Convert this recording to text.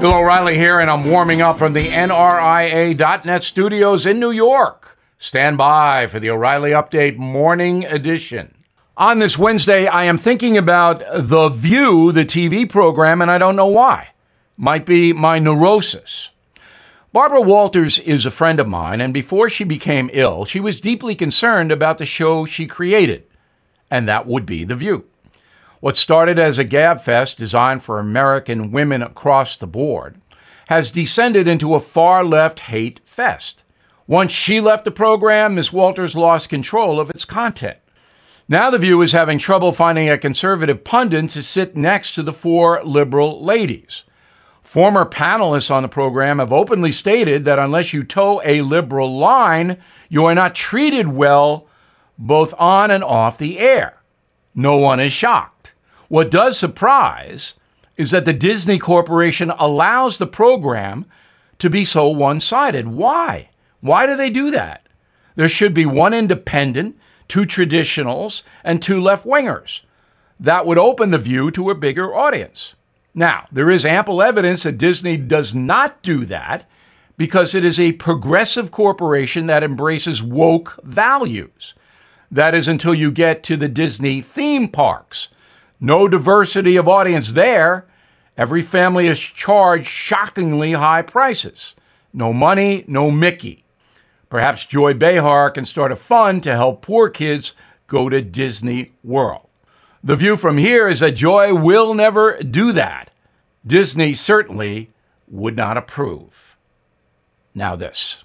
Bill O'Reilly here, and I'm warming up from the NRIA.net studios in New York. Stand by for the O'Reilly Update Morning Edition. On this Wednesday, I am thinking about The View, the TV program, and I don't know why. Might be my neurosis. Barbara Walters is a friend of mine, and before she became ill, she was deeply concerned about the show she created, and that would be The View. What started as a gab fest designed for American women across the board has descended into a far left hate fest. Once she left the program, Ms. Walters lost control of its content. Now The View is having trouble finding a conservative pundit to sit next to the four liberal ladies. Former panelists on the program have openly stated that unless you toe a liberal line, you are not treated well both on and off the air. No one is shocked. What does surprise is that the Disney Corporation allows the program to be so one sided. Why? Why do they do that? There should be one independent, two traditionals, and two left wingers. That would open the view to a bigger audience. Now, there is ample evidence that Disney does not do that because it is a progressive corporation that embraces woke values. That is until you get to the Disney theme parks. No diversity of audience there. Every family is charged shockingly high prices. No money, no Mickey. Perhaps Joy Behar can start a fund to help poor kids go to Disney World. The view from here is that Joy will never do that. Disney certainly would not approve. Now, this.